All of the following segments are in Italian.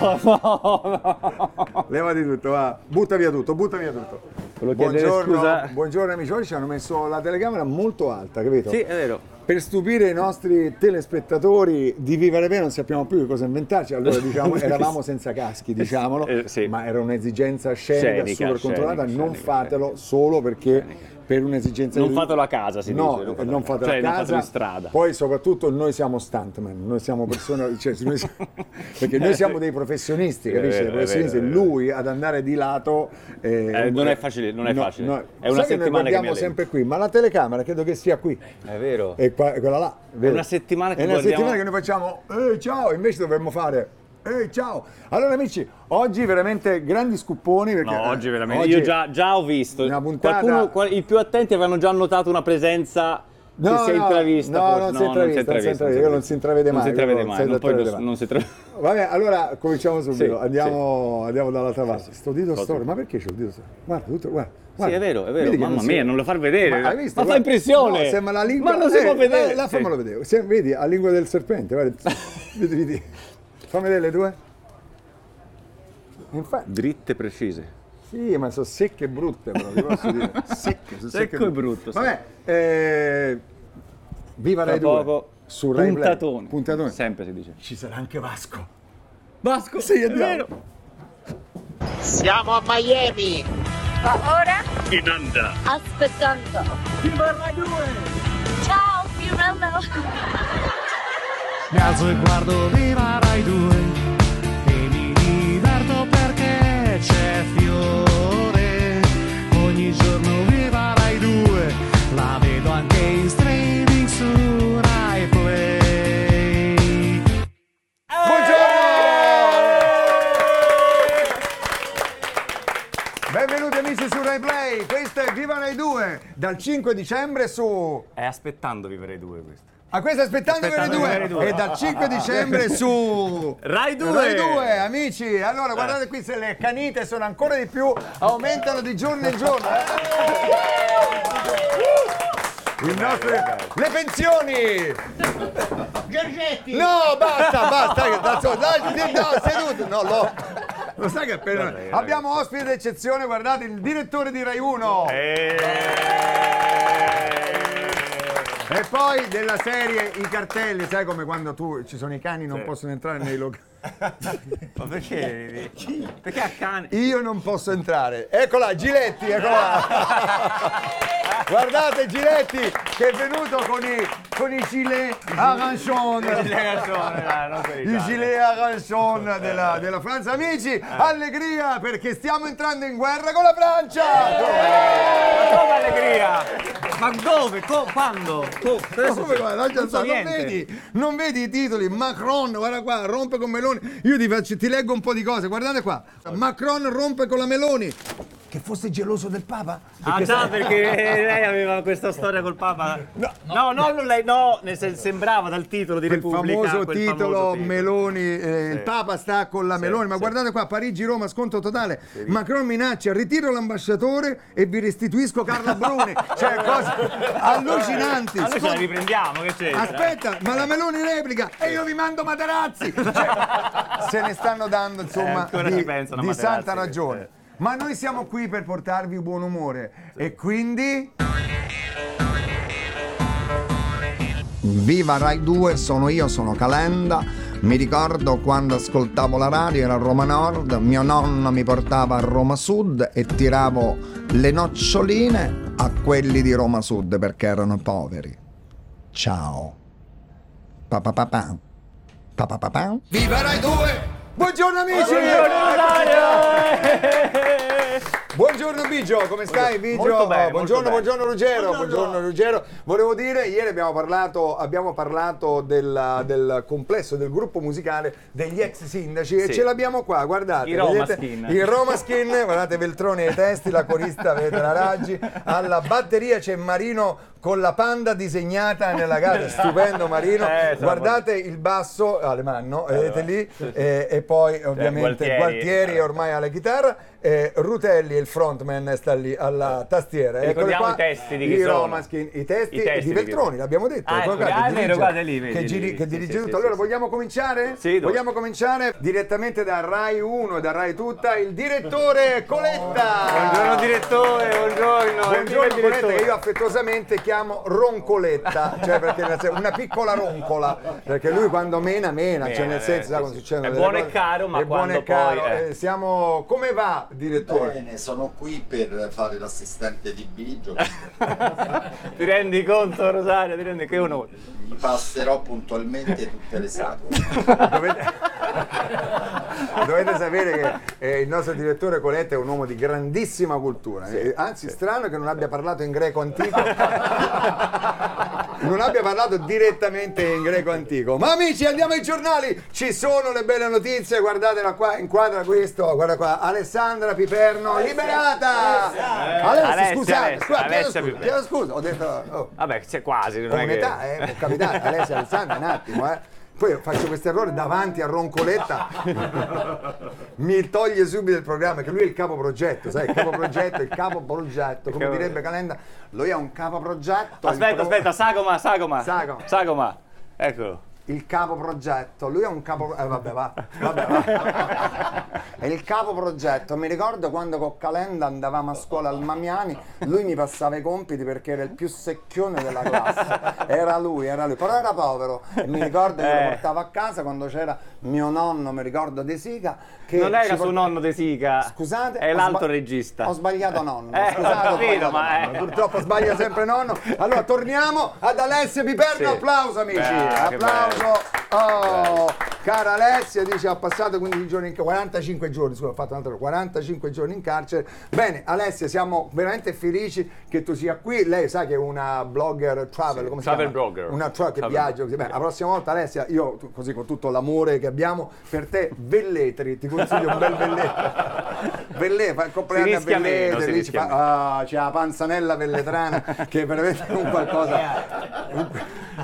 no, no. Levati tutto, va. Butta via tutto, butta via tutto. Buongiorno, scusa. buongiorno amici, oggi ci hanno messo la telecamera molto alta, capito? Sì, è vero. Per stupire i nostri telespettatori di vivere bene non sappiamo più che cosa inventarci, allora diciamo eravamo senza caschi, diciamolo, Eh, sì. ma era un'esigenza scenica, Scenica, super controllata, scenica, non fatelo solo perché. Per un'esigenza Non di... fatelo a casa, si no, dice. non fatelo cioè, a non casa, fatelo in strada. poi soprattutto noi siamo stuntman, noi siamo persone, cioè, noi siamo- perché noi siamo dei professionisti, È capisci? vero, è professionisti. vero, è lui ad andare di lato... Eh, non è facile, non è no, facile. no. È una settimana che alleno. sempre qui, ma la telecamera credo che sia qui. È vero. E qua- quella là. vedi? una settimana che È una guardiamo- settimana che noi facciamo ehi ciao, invece dovremmo fare ehi ciao. Allora amici, oggi veramente grandi scupponi perché No, eh, oggi veramente. oggi- Io già, già ho visto. Una puntata- Qualcuno, qual- i più attenti avevano già notato una presenza No, che si è no, intravista. no, non si è intravista, non si è intravista, quello non si intravede Non mai, si intravede mai. non si non, poi intravede non- mai. non si intravede- Vabbè, allora cominciamo subito. Sì, andiamo, andiamo dall'altra parte. Sto dito Cosa? storto, ma perché c'ho il dito storto? Guarda, tutto, guarda. Sì, guarda. è vero, è vero. Mamma si- mia, non lo far vedere. Ma visto? Ma fa impressione. No, sembra la lingua. Ma non si eh, può vedere. eh, Sì. fammelo vedere. Se- vedi, la lingua del serpente, guarda. vedi, vedi. Fammi vedere le due. Infatti, Dritte precise. sì, ma sono secche e brutte, però, ti posso dire. Secche, sono secche Secco e brutto, sì. Vabbè, eh, viva Tra Rai 2. poco. Su Rai Play. puntatone. Puntatone. Sempre si dice. Ci sarà anche Vasco. Vasco. Sì, è andiamo. vero. Siamo a Miami. Ora In onda. aspettando. Ciao Fiorello. Mi alzo e guardo Viva Rai 2 e mi diverto perché c'è fiore. Ogni giorno Viva Rai 2, la vedo anche in streaming su Rai Play. Benvenuti amici su Rai Play, questo è Viva Rai 2, dal 5 dicembre su... È aspettando vivere due questo. A questo aspettando Rai Aspettando 2 Rai 2. e dal 5 dicembre su... Rai 2. Rai 2, amici, allora guardate qui se le canite sono ancora di più, aumentano di giorno in giorno. eh. Il nostro- Le pensioni! Giorgetti. No, basta, basta, che cazzo, dai, dai, no, seduto, no, lo, lo sai che appena abbiamo ospite d'eccezione, guardate, il direttore di Rai 1 Eh. E poi della serie I cartelli, sai come quando tu ci sono i cani non Sì. possono entrare nei locali. Ma perché? Perché a cane? Io non posso entrare. Eccola, Giletti, eccola. Guardate Giletti che è venuto con i, con i gilet arancion. Il gilet arancion della, della Francia. Amici, allegria perché stiamo entrando in guerra con la Francia. Come allegria? Ma dove? Co- quando? Co- è Come guarda, lascia Non so non, vedi, non vedi i titoli? Macron, guarda qua, rompe con Meloni. Io ti, faccio, ti leggo un po' di cose, guardate qua. Macron rompe con la Meloni. Che fosse geloso del Papa? Ah già, perché lei aveva questa storia col Papa? No, no, non lei, no, nel senso, sembrava dal titolo di quel Repubblica. famoso quel titolo famoso titolo. Meloni, eh, il Papa sta con la Sì, Meloni, ma sì. guardate qua, Parigi-Roma, sconto totale, Macron minaccia, ritiro l'ambasciatore e vi restituisco Carla Bruni, cioè cose allucinanti. Ah, noi ce la riprendiamo, che c'è? Aspetta, ma la Meloni replica e io vi mando Materazzi. Cioè, se ne stanno dando Eh, insomma ancora di, di santa ragione. Ma noi siamo qui per portarvi buon umore e quindi Viva Rai 2, sono io, sono Calenda. Mi ricordo quando ascoltavo la radio, era a Roma Nord, mio nonno mi portava a Roma Sud e tiravo le noccioline a quelli di Roma Sud perché erano poveri. Ciao. Pa pa pa pa. Pa pa pa pa. Viva Rai 2! Buongiorno amici! Buongiorno Bigio, come stai Bigio? molto bene, buongiorno, molto buongiorno. Ruggero, buongiorno. Ruggero. Volevo dire, ieri abbiamo parlato, abbiamo parlato del, del complesso del gruppo musicale degli ex sindaci e Sì. ce l'abbiamo qua, guardate. I Roma vedete? Skin. I Roma Skin, guardate Veltroni ai testi, la corista vedete la Raggi, alla batteria c'è Marino con la panda disegnata nella gara, stupendo Marino. Eh, guardate il basso, Alemanno, vedete lì, e, e poi ovviamente Gualtieri. Gualtieri ormai alla chitarra, eh, Rutelli è il il frontman sta lì alla tastiera. E ricordiamo qua, i testi di chi i sono. Romaskin, i testi, I testi di chi Veltroni, l'abbiamo detto. Ah, ecco, che ah, dirige- guarda lì, vedi, che, giri- che dirige sì, tutto. sì, allora sì. vogliamo cominciare? Sì, dove? vogliamo cominciare direttamente da Rai 1 e da Rai Tutta, il direttore Coletta. Buongiorno direttore, buongiorno. Buongiorno Coletta direttore. che io affettuosamente chiamo Roncoletta, cioè perché una piccola roncola, perché lui quando mena mena, cioè Mena, nel senso eh, sa sì, quando sì. succedono È buono e caro, ma è buono quando e caro. poi, eh. Eh, siamo come va direttore? Bene, sono qui per fare l'assistente di Biggio. Ti rendi conto Rosario, ti rendi che onore. Mi passerò puntualmente tutte le sagome. Dovete... Dovete sapere che eh, il nostro direttore Coletta è un uomo di grandissima cultura, eh, anzi strano che non abbia parlato in greco antico, non abbia parlato direttamente in greco antico. Ma amici andiamo ai giornali, ci sono le belle notizie, guardatela qua, inquadra questo, guarda qua, Alessandra Piperno liberata! Alessia, Alessia, scusate, scusa, scusa, ho detto... oh. Vabbè, c'è quasi, non è che... un'età, eh, può capitare, Alessia Alessandra, un attimo, eh. Poi faccio questo errore davanti a Roncoletta, mi toglie subito il programma, che lui è il capo progetto, sai, il capo progetto, il capo progetto, come direbbe Calenda, lui è un capo progetto. Aspetta, pro- aspetta, Sagoma, Sagoma. Sagoma. Sagoma. Eccolo. Il capo progetto, lui è un capo... Eh vabbè, va, vabbè, va. È il capo progetto, mi ricordo quando con Calenda andavamo a scuola al Mamiani, lui mi passava i compiti perché era il più secchione della classe, era lui, era lui, però era povero e mi ricordo che lo Eh. portavo a casa quando c'era mio nonno, mi ricordo De Sica, che Non era suo port- nonno De Sica. Scusate, È ho l'altro sba- regista. Ho sbagliato nonno. Eh, Scusate, ho capito, sbagliato ma nonno. è- Purtroppo sbaglia sempre nonno. Allora torniamo ad Alessia Piperno. Sì. Applauso amici. Ah, che Applauso. Oh, cara Alessia, dice ha passato 15 giorni in carcere, 45 giorni, scusa, ho fatto un altro 45 giorni in carcere. Bene, Alessia, siamo veramente felici che tu sia qui. Lei sa che è una blogger travel, Sì, come si travel chiama? blogger. Una tra- che Travel viaggia così. Bene, la prossima volta Alessia, io così con tutto l'amore che abbiamo per te, Velletri, ti consiglio un bel Velletri. Velletri, fa il compleanno a si lì ci fa- ah, c'è la panzanella velletrana che è veramente un qualcosa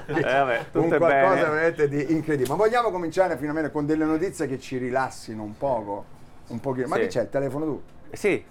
Eh, vabbè, un tutto è qualcosa bene. veramente di incredibile ma vogliamo cominciare finalmente con delle notizie che ci rilassino un poco un pochino ma Sì. che c'è il telefono tu? Sì.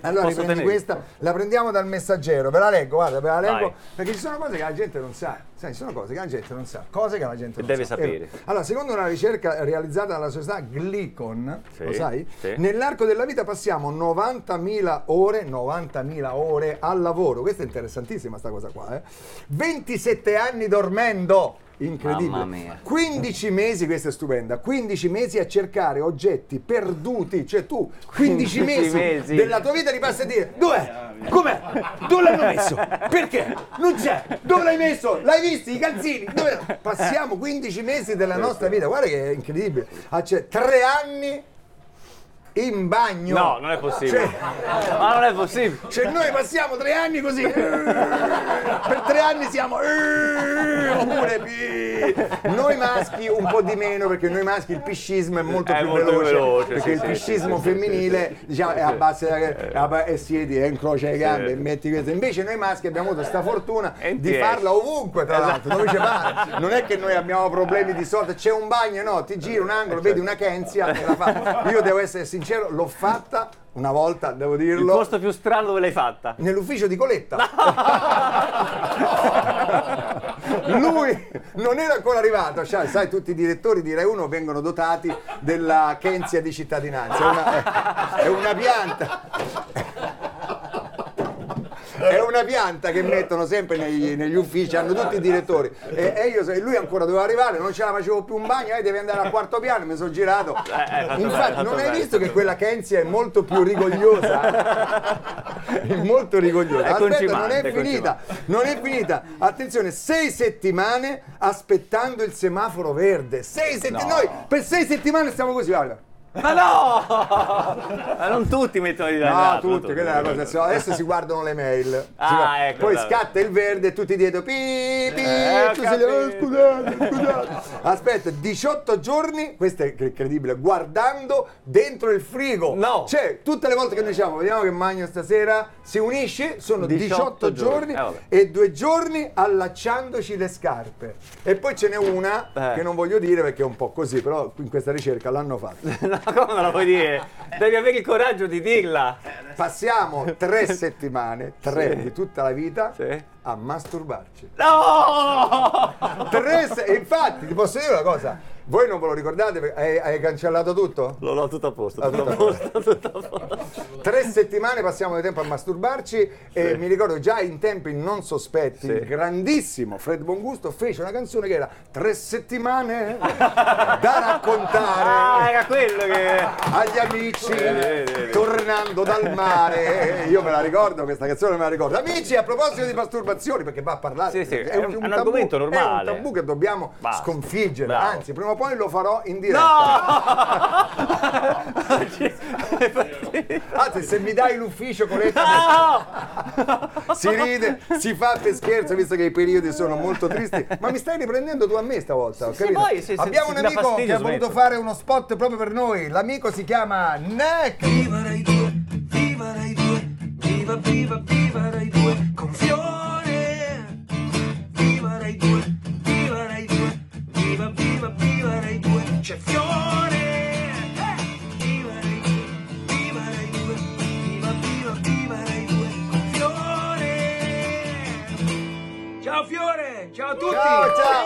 Allora questa, la prendiamo dal messaggero, ve la leggo, guarda, ve la leggo, Vai. perché ci sono cose che la gente non sa, sai, sono cose che la gente non sa, cose che la gente non deve sa. sapere. Eh, Allora, secondo una ricerca realizzata dalla società Glicon, Sì, lo sai? sì. Nell'arco della vita passiamo 90.000 ore, 90.000 ore al lavoro, questa è interessantissima sta cosa qua, eh? 27 anni dormendo. Incredibile. Mamma mia. 15 mesi, questa è stupenda, 15 mesi a cercare oggetti perduti, cioè tu 15 15 mesi, mesi. della tua vita li passi a dire dov'è? Com'è? Dove l'hanno messo? Perché? Non c'è! Dove l'hai messo? L'hai visto? I calzini? Dove? Passiamo 15 mesi della nostra vita, guarda che è incredibile. Ah, c'è tre anni in bagno. No, non è possibile. Cioè, Ma non è possibile. cioè noi passiamo tre anni così, per tre anni siamo, oppure noi maschi un po' di meno perché noi maschi il piscismo è molto È più molto veloce, veloce, perché sì, il sì, piscismo sì, sì, femminile diciamo è a base è a ba- e siedi e incrocia le gambe Sì. e metti questo, invece noi maschi abbiamo avuto questa fortuna di farla ovunque tra l'altro, dove ci pare. non è che noi abbiamo problemi di sorta, c'è un bagno, no, ti giri un angolo, vedi una Kenzia la. Io devo essere sincero, l'ho fatta una volta, devo Il dirlo. posto più strano dove l'hai fatta? Nell'ufficio di Coletta. Lui non era ancora arrivato, sai, sai, tutti i direttori di Rai 1 vengono dotati della Kenzia di cittadinanza, è una, è una pianta. È una pianta che mettono sempre negli, negli uffici, hanno tutti i direttori. E, e io, lui ancora doveva arrivare, non ce la facevo più un bagno, eh, devi andare al quarto piano, mi sono girato. Eh, fatto Infatti, bene, non hai bene. visto che quella Kenzia è molto più rigogliosa? Molto rigogliosa. Aspetta, non è è finita, non è finita. Attenzione, sei settimane aspettando il semaforo verde. Sei settimane. Noi per sei settimane stiamo così, guarda. Ma no! Ma non tutti mettono di No, esatto, tutti, quella è la cosa. Se no, Adesso si guardano le mail. Ah, ecco, Poi dai. scatta il verde e tutti dietro. Pi, pi, Eh, sei oh, capito. scusate, scusate. Aspetta, 18 giorni, questo è incredibile, guardando dentro il frigo. No. Cioè, tutte le volte che noi diciamo, vediamo che magno stasera, si unisce, sono 18, 18 giorni giorni. Eh, e due giorni allacciandoci le scarpe. E poi ce n'è una Eh. che non voglio dire perché è un po' così, però in questa ricerca l'hanno fatta. Ma come non la puoi dire? Devi avere il coraggio di dirla. Passiamo tre settimane, tre Sì. di tutta la vita, Sì. A masturbarci. No! Tre se- infatti, ti posso dire una cosa? Voi non ve lo ricordate? perché Hai, hai cancellato tutto? Lo l'ho tutto a posto, Ah, tutto a tutto a posto, tutto a posto. Tre settimane passiamo di tempo a masturbarci e mi ricordo già in tempi non sospetti, Sì. il grandissimo Fred Bongusto fece una canzone che era Tre settimane da Ah, raccontare era quello che... agli amici vedi, vedi. tornando dal mare. Io me la ricordo, questa canzone me la ricordo. Amici, a proposito di masturbazioni, perché va a parlare, Sì, sì, è un- è un argomento normale. È un tabù che dobbiamo Basta. sconfiggere, Bravo. anzi, prima o poi lo farò in diretta. Anzi, se mi dai l'ufficio Coletta No! si ride, si fa per scherzo, visto che i periodi sono molto tristi. Ma mi stai riprendendo tu a me stavolta, Sì, poi, se- Abbiamo se un amico che ha voluto fare uno spot proprio per noi. L'amico si chiama Neck. Viva Rai 2, viva Rai 2, viva viva viva ciao a tutti. Ciao, ciao.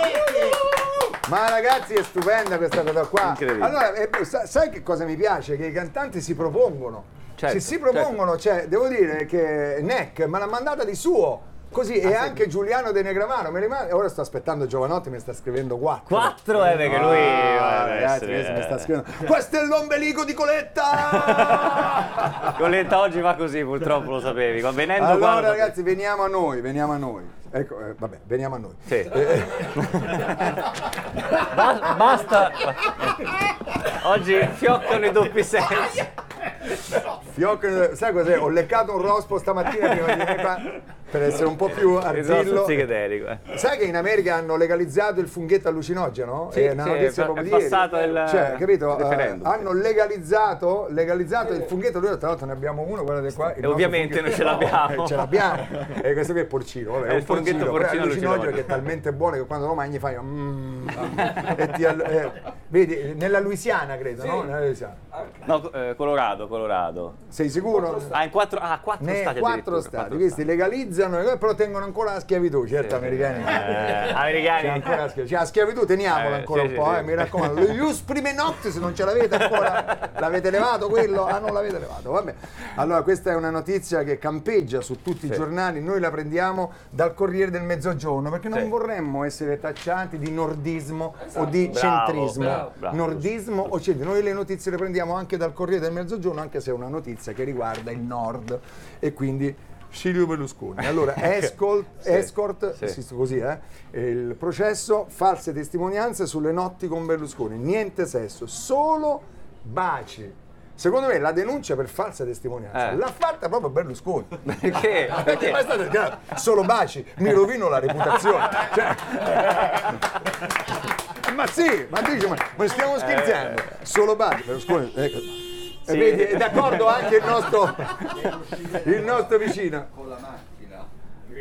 Ma ragazzi è stupenda questa cosa qua. Incredibile. Allora, eh, sa- sai che cosa mi piace? Che i cantanti si propongono. Certo, Se si propongono, cioè, devo dire che Neck me l'ha mandata di suo. Così, e anche Giuliano De Negramano, me rimane. Ora sto aspettando Giovanotti, mi sta scrivendo quattro. Quattro è perché lui... Ah, ragazzi, essere- mi sta scrivendo. Questo è l'ombelico di Coletta! Coletta oggi va così, purtroppo lo sapevi. Ma venendo allora, lo sapevi. ragazzi, veniamo a noi, veniamo a noi. Ecco, eh, vabbè, veniamo a noi. Sì. Ba- basta. Oggi fioccano i doppi sensi. Fiocco, sai cos'è? Ho leccato un rospo stamattina prima di venire qua per essere un po' più arzillo. psichedelico. eh. Sai che in America hanno legalizzato il funghetto allucinogeno? Sì, è una sì, notizia è proprio di ieri. il Cioè, capito? Eh, referendum. hanno legalizzato, legalizzato il funghetto, noi tra l'altro ne abbiamo uno, guardate qua. E ovviamente noi ce l'abbiamo. Eh, ce l'abbiamo. E questo qui è porcino, vabbè, È un funghetto porcino, allucinogeno che è talmente buono che quando lo mangi fai mm, e ti all- eh, vedi, nella Louisiana credo, no? Nella Louisiana. No, eh, Colorado, Colorado. Sei sicuro? Ah, in quattro, ah, quattro Ne stati quattro stati, quattro questi legalizzano, eh, però tengono ancora la schiavitù, certo, americani. Eh, americani. C'è ancora la schiavitù, cioè, la schiavitù teniamola Eh, ancora sì, un sì, po', sì. eh, mi raccomando. Lo Ius prime notte, se non ce l'avete ancora, l'avete levato quello? Ah, non l'avete levato, vabbè. Allora, questa è una notizia che campeggia su tutti i Sì. giornali, noi la prendiamo dal Corriere del Mezzogiorno, perché non Sì. vorremmo essere tacciati di nordismo o di Bravo, centrismo. bravo, bravo. Nordismo o centrismo. Noi le notizie le prendiamo anche dal Corriere del Mezzogiorno, anche se è una notizia che riguarda il nord e quindi Silvio Berlusconi. Allora, escort, Sì, escort sì. così, eh? Il processo, false testimonianze sulle notti con Berlusconi, niente sesso, solo baci. Secondo me la denuncia per falsa testimonianza Eh. l'ha fatta proprio Berlusconi. Perché? Perché è stato chiaro, solo baci, mi rovino la reputazione. Cioè- ma sì, ma dici, ma, ma stiamo scherzando? Solo baci, Berlusconi, ecco. E vedi, è d'accordo anche il nostro, il nostro vicino.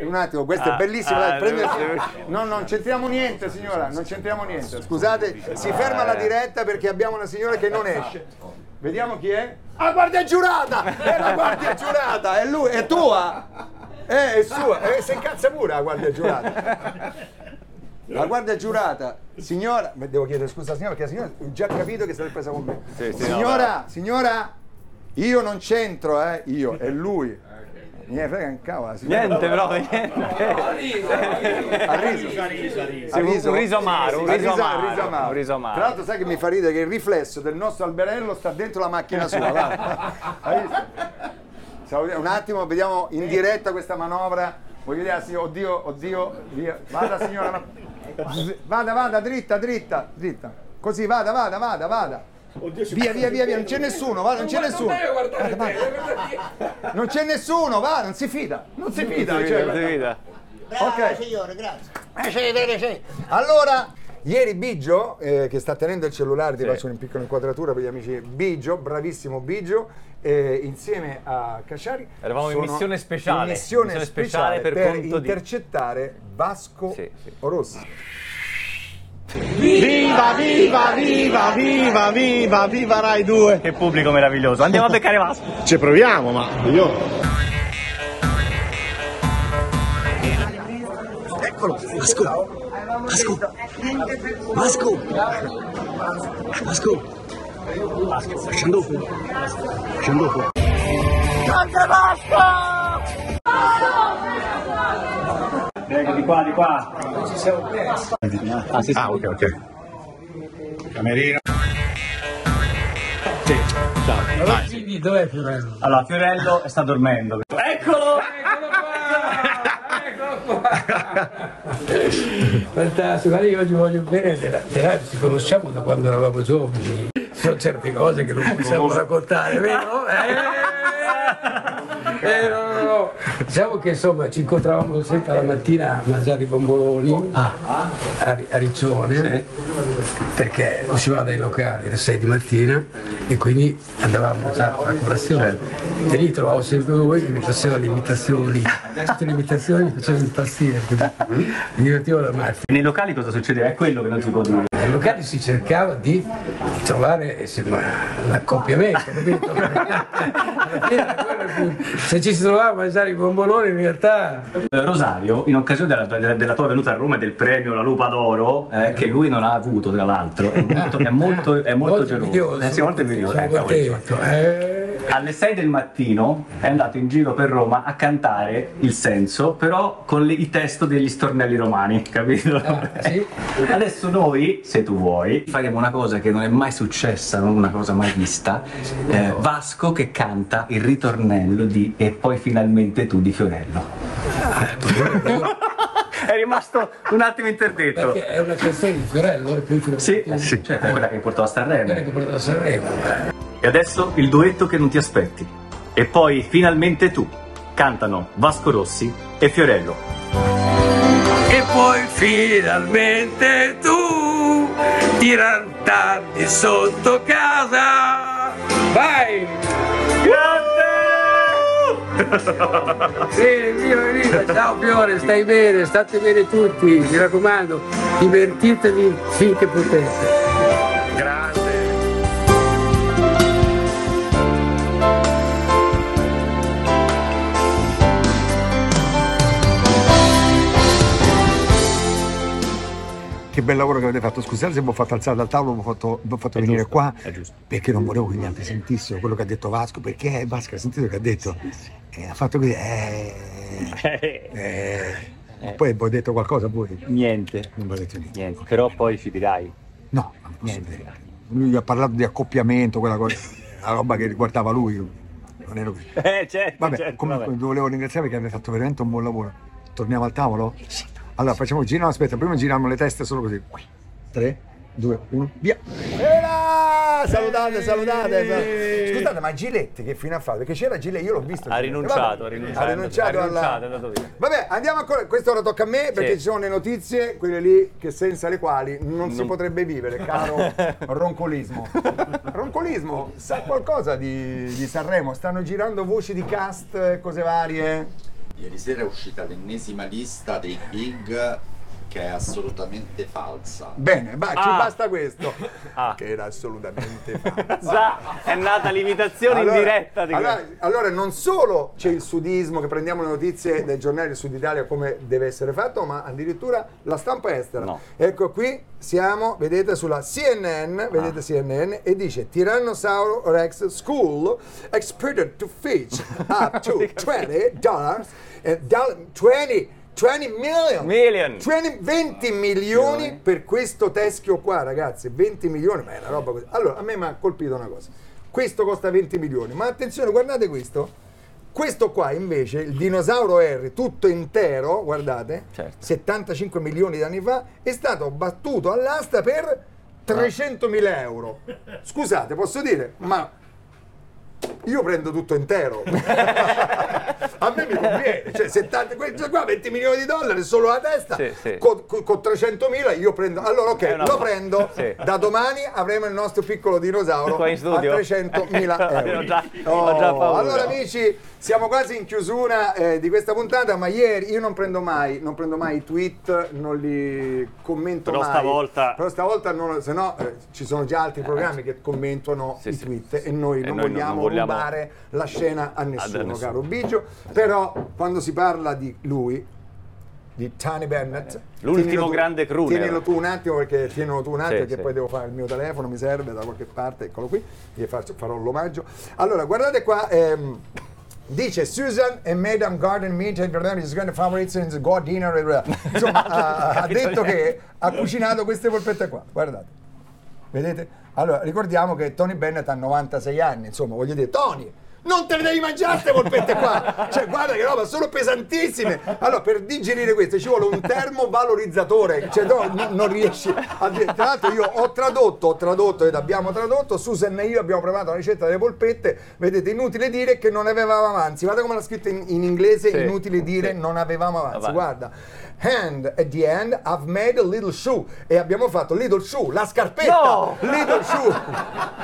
Un attimo, questo è Ah, bellissimo. ah, dai, prende- devo- No, non c'entriamo niente, signora, non c'entriamo niente. Scusate, si ferma la diretta perché abbiamo una signora che non esce. Vediamo chi è. La guardia giurata! È la guardia giurata! È lui, è tua! Eh, è sua, eh, si incazza pure la guardia giurata. La guardia giurata, signora, devo chiedere scusa signora perché la signora ha già capito che se l'è presa con me. Sì, sì, no, signora, signora, io non c'entro, eh, io, è lui. Mi frega un cavolo. Niente, però, niente. Ha riso. Sì, un- un riso amaro, un Ha riso riso- amaro, riso amaro. un riso amaro. Tra l'altro sai che mi fa ridere che il riflesso del nostro alberello sta dentro la macchina sua. Hai visto? Vedendo- Un attimo, vediamo in diretta questa manovra. Voglio vedere la signora, oddio, oddio, via. Vada signora, vada, vada, dritta, dritta, dritta. Così, vada, vada, vada, vada. Via, via, via, via, non c'è nessuno, va, non c'è nessuno. Vada, vada. Non c'è nessuno, va, non si fida, non si fida. Non si cioè- vede, non si vede. Bravo, Ok. signore, grazie. Eh, sì, vedi, sì. Allora, ieri Biggio, eh, che sta tenendo il cellulare, ti Sì. faccio una piccola inquadratura per gli amici. Biggio, bravissimo Biggio, eh, insieme a Casciari. Eravamo in missione speciale. in missione, Missione speciale, speciale per per, conto di- intercettare Vasco Sì, sì. Rossi. Viva, viva, viva, viva, viva, viva Rai 2! Che pubblico meraviglioso. Andiamo a beccare Vasco. Ci proviamo, ma io. Eccolo, Vasco. Vasco. Vasco. Vasco. Vasco. Scendo dopo. Scendo dopo. Prego, di qua, di qua. Ah, sì, sì. Ah, ok, ok. Camerino. Sì, ciao. Vai. Quindi dov'è Fiorello? Allora, Fiorello sta dormendo. Eccolo! Fantastico, guarda, io oggi voglio bene della, della- ci conosciamo da quando eravamo giovani. Ci sono certe cose che non possiamo raccontare, vero? Eh, eh, no, no, no. Diciamo che insomma ci incontravamo sempre la mattina a mangiare i bomboloni a, a Riccione perché uscivamo dai locali alle 6 di mattina e quindi andavamo a colazione e lì trovavo sempre voi che mi facevano le imitazioni tutte le imitazioni mi facevano impazzire mi divertivo da matti Nei locali cosa succedeva? È quello che non si può dire. nei locali si cercava di trovare insomma, l'accoppiamento, capito? Se ci si trovava a mangiare i bomboloni in realtà Eh, Rosario, in occasione della, della- della tua venuta a Roma e del premio La Lupa d'Oro, eh, che lui non ha avuto tra l'altro, è molto, è molto, è molto geloso. invidioso. Eh, sì, molto invidioso. Ecco. Eh, Alle 6 del mattino è andato in giro per Roma a cantare il senso, però con le- il testo degli stornelli romani, capito? Ah, sì. Adesso noi, se tu vuoi, faremo una cosa che non è mai successa, non una cosa mai vista. eh, Vasco che canta il ritornello di E poi finalmente tu di Fiorello. è rimasto un attimo interdetto. perché è una canzone di Fiorello e poi Fiorello Sì, eh sì, certo, è quella che portò a Sanremo. quella che porta a Sanremo. E adesso il duetto che non ti aspetti. E poi finalmente tu. Cantano Vasco Rossi e Fiorello. E poi finalmente tu ti rantardi sotto casa. Vai! Bene, viva, viva, ciao Fiore, stai bene, state bene tutti, mi raccomando, divertitevi finché potete. Grande. Che bel lavoro che avete fatto. Scusate se vi ho fatto alzare dal tavolo, vi ho fatto, vi ho fatto venire giusto, qua è giusto. perché non volevo che gli altri sentissero quello che ha detto Vasco. Perché Vasco ha sentito che ha detto? E ha fatto così. Eh, eh. Poi voi detto qualcosa voi? Niente, Non detto niente. niente. Però poi ci dirai. No, non posso Niente. dire. Lui ha parlato di accoppiamento, quella cosa, la roba che riguardava lui. Non ero qui. Eh, certo, Vabbè, certo, comunque vabbè. vi volevo ringraziare perché avete fatto veramente un buon lavoro. Torniamo al tavolo? Allora facciamo giro, no, aspetta, prima giriamo le teste solo così. 3, 2, 1, via. Era! Salutate, salutate. Scusate, ma Giletti che fine ha fatto? Perché c'era Giletti, io l'ho visto. Ha rinunciato, Vabbè. ha rinunciato, Ha rinunciato, ha rinunciato, alla... è andato via. Vabbè, andiamo ancora. Questo ora tocca a me perché Sì. ci sono le notizie, quelle lì che senza le quali non, si Non- potrebbe vivere, caro roncolismo. Roncolismo, sa qualcosa di, di Sanremo? Stanno girando voci di cast, e cose varie? Ieri sera è uscita l'ennesima lista dei big che è assolutamente falsa. Bene, ci Ah. basta questo. Ah. Che era assolutamente falso. Già, è nata l'imitazione in diretta di allora, allora, non solo c'è il sudismo che prendiamo le notizie dai giornali del Sud Italia come deve essere fatto, ma addirittura la stampa estera. No. Ecco qui siamo, vedete sulla CNN, vedete CNN e dice Tyrannosaurus Rex School expected to fetch up to 20 dollars and doll- 20 20 million Million. 20, 20 milioni per questo teschio qua, ragazzi. 20 milioni, ma è una roba così. Allora, a me mi ha colpito una cosa. Questo costa 20 milioni, ma attenzione, guardate questo. Questo qua invece, il dinosauro Harry, tutto intero, guardate, Certo. 75 milioni di anni fa, è stato battuto all'asta per 300.000 euro. Scusate, posso dire, ma io prendo tutto intero. a me mi conviene, cioè 70, questo qua 20 milioni di dollari solo la testa, Sì, sì. con, con- con 300 mila io prendo, allora ok, lo prendo, Sì. da domani avremo il nostro piccolo dinosauro a studio? 300 mila euro. Ho già- ho già paura. Allora amici, siamo quasi in chiusura eh, di questa puntata, ma ieri io non prendo mai, non prendo mai i tweet, non li commento Però mai. stavolta- Però stavolta non, se no eh, ci sono già altri programmi che commentano i tweet e noi E non noi vogliamo non vogliamo- rubare la scena a nessuno, nessuno. caro Biggio. Però quando si parla di lui, di Tony Bennett, L'ultimo tu- grande crooner. Tienilo tu un attimo perché tienilo tu un attimo Sì, perché sì. poi devo fare il mio telefono, mi serve da qualche parte, eccolo qui, gli faccio- farò l'omaggio. Allora, guardate qua. ehm, Dice Susan e Madame Garden Meat and is going to favorite since God dinner. Insomma, ha, ha detto che ha cucinato queste polpette qua. Guardate. Vedete? Allora, ricordiamo che Tony Bennett ha 96 anni, insomma, voglio dire, Tony, non te le devi mangiare queste polpette qua! Cioè, guarda che roba, sono pesantissime! Allora, per digerire queste ci vuole un termovalorizzatore, cioè no, no- non riesci a dire. Tra l'altro io ho tradotto, ho tradotto ed abbiamo tradotto, Susan e io abbiamo preparato la ricetta delle polpette, vedete, inutile dire che non avevamo avanzi, guarda come l'ha scritto in, in inglese, Sì, inutile dire sì. non avevamo avanzi, Avanti. guarda. And at the end I've made a little shoe e abbiamo fatto little shoe, la scarpetta, No! little shoe.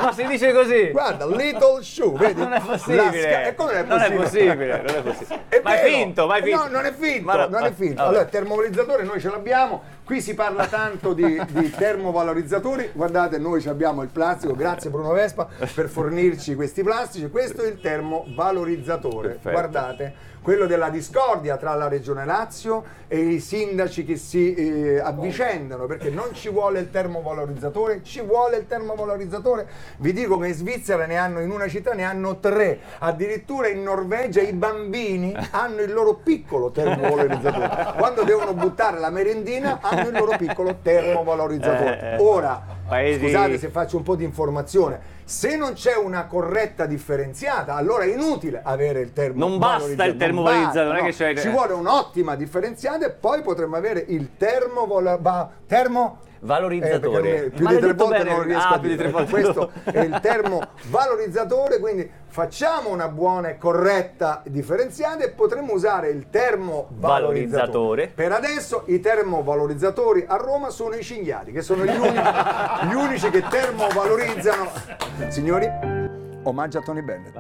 Ma si dice così? Guarda, little shoe, vedi? non è possibile. e come non è Non è possibile? possibile, non è possibile. È ma è finto, ma è finto. No, non è finto, Ma no, non è ma- finto. Allora, il termovalorizzatore noi ce l'abbiamo. Qui si parla tanto di, di termovalorizzatori. Guardate, noi ci abbiamo il plastico. Grazie Bruno Vespa per fornirci questi plastici. Questo è il termovalorizzatore. Perfetto. Guardate, quello della discordia tra la Regione Lazio e i sindaci che si eh, avvicendano perché non ci vuole il termovalorizzatore, ci vuole il termovalorizzatore. Vi dico che in Svizzera ne hanno in una città ne hanno tre, addirittura in Norvegia i bambini hanno il loro piccolo termovalorizzatore. Quando devono buttare la merendina hanno il loro piccolo termovalorizzatore. Eh, eh. Ora, Paesi- scusate se faccio un po' di informazione. Se non c'è una corretta differenziata, allora è inutile avere il termovalorizzatore. Non basta il termovalorizzatore, non è che c'è- Ci vuole un'ottima differenziata e poi potremmo avere il termovalorizzatore. Termo... Valorizzatore. Eh, più di l'hai tre detto volte bene. non riesco Ah, a più di dire. tre volte. Questo è il termovalorizzatore, quindi facciamo una buona e corretta differenziata e potremo usare il termovalorizzatore. Valorizzatore. Per adesso i termovalorizzatori a Roma sono i cinghiali, che sono gli unici, gli unici che termovalorizzano. Signori, omaggio a Tony Bennett.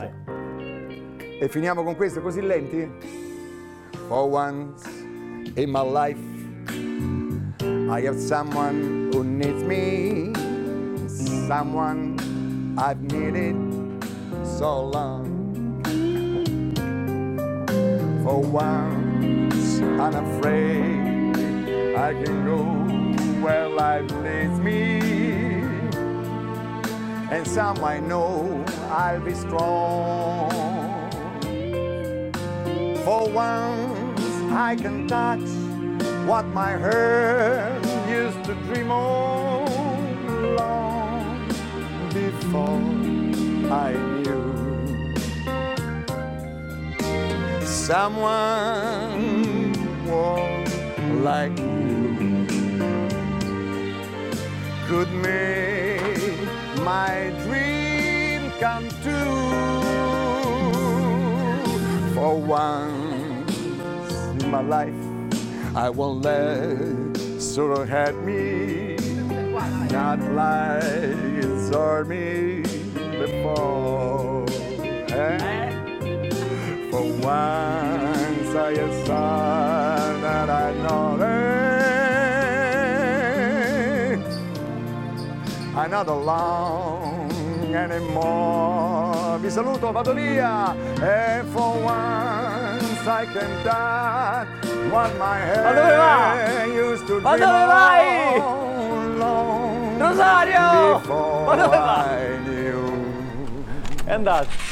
E finiamo con questo così lenti? For once in my life I have someone who needs me, someone I've needed so long. For once, unafraid, I can go where life leads me, and some I know I'll be strong. For once, I can touch what my heart used to dream of long before I knew. Someone was like you. Could make my dream come true. For once in my life I won't let sorrow had me, not like hurt me before. Eh? For once I son that I know? I'm not alone anymore. Vi saluto, vado via. And for once I can die what my Ma dove va? head used to Ma dream dove vai? all along Rosario! before Ma dove va? I knew. È andato.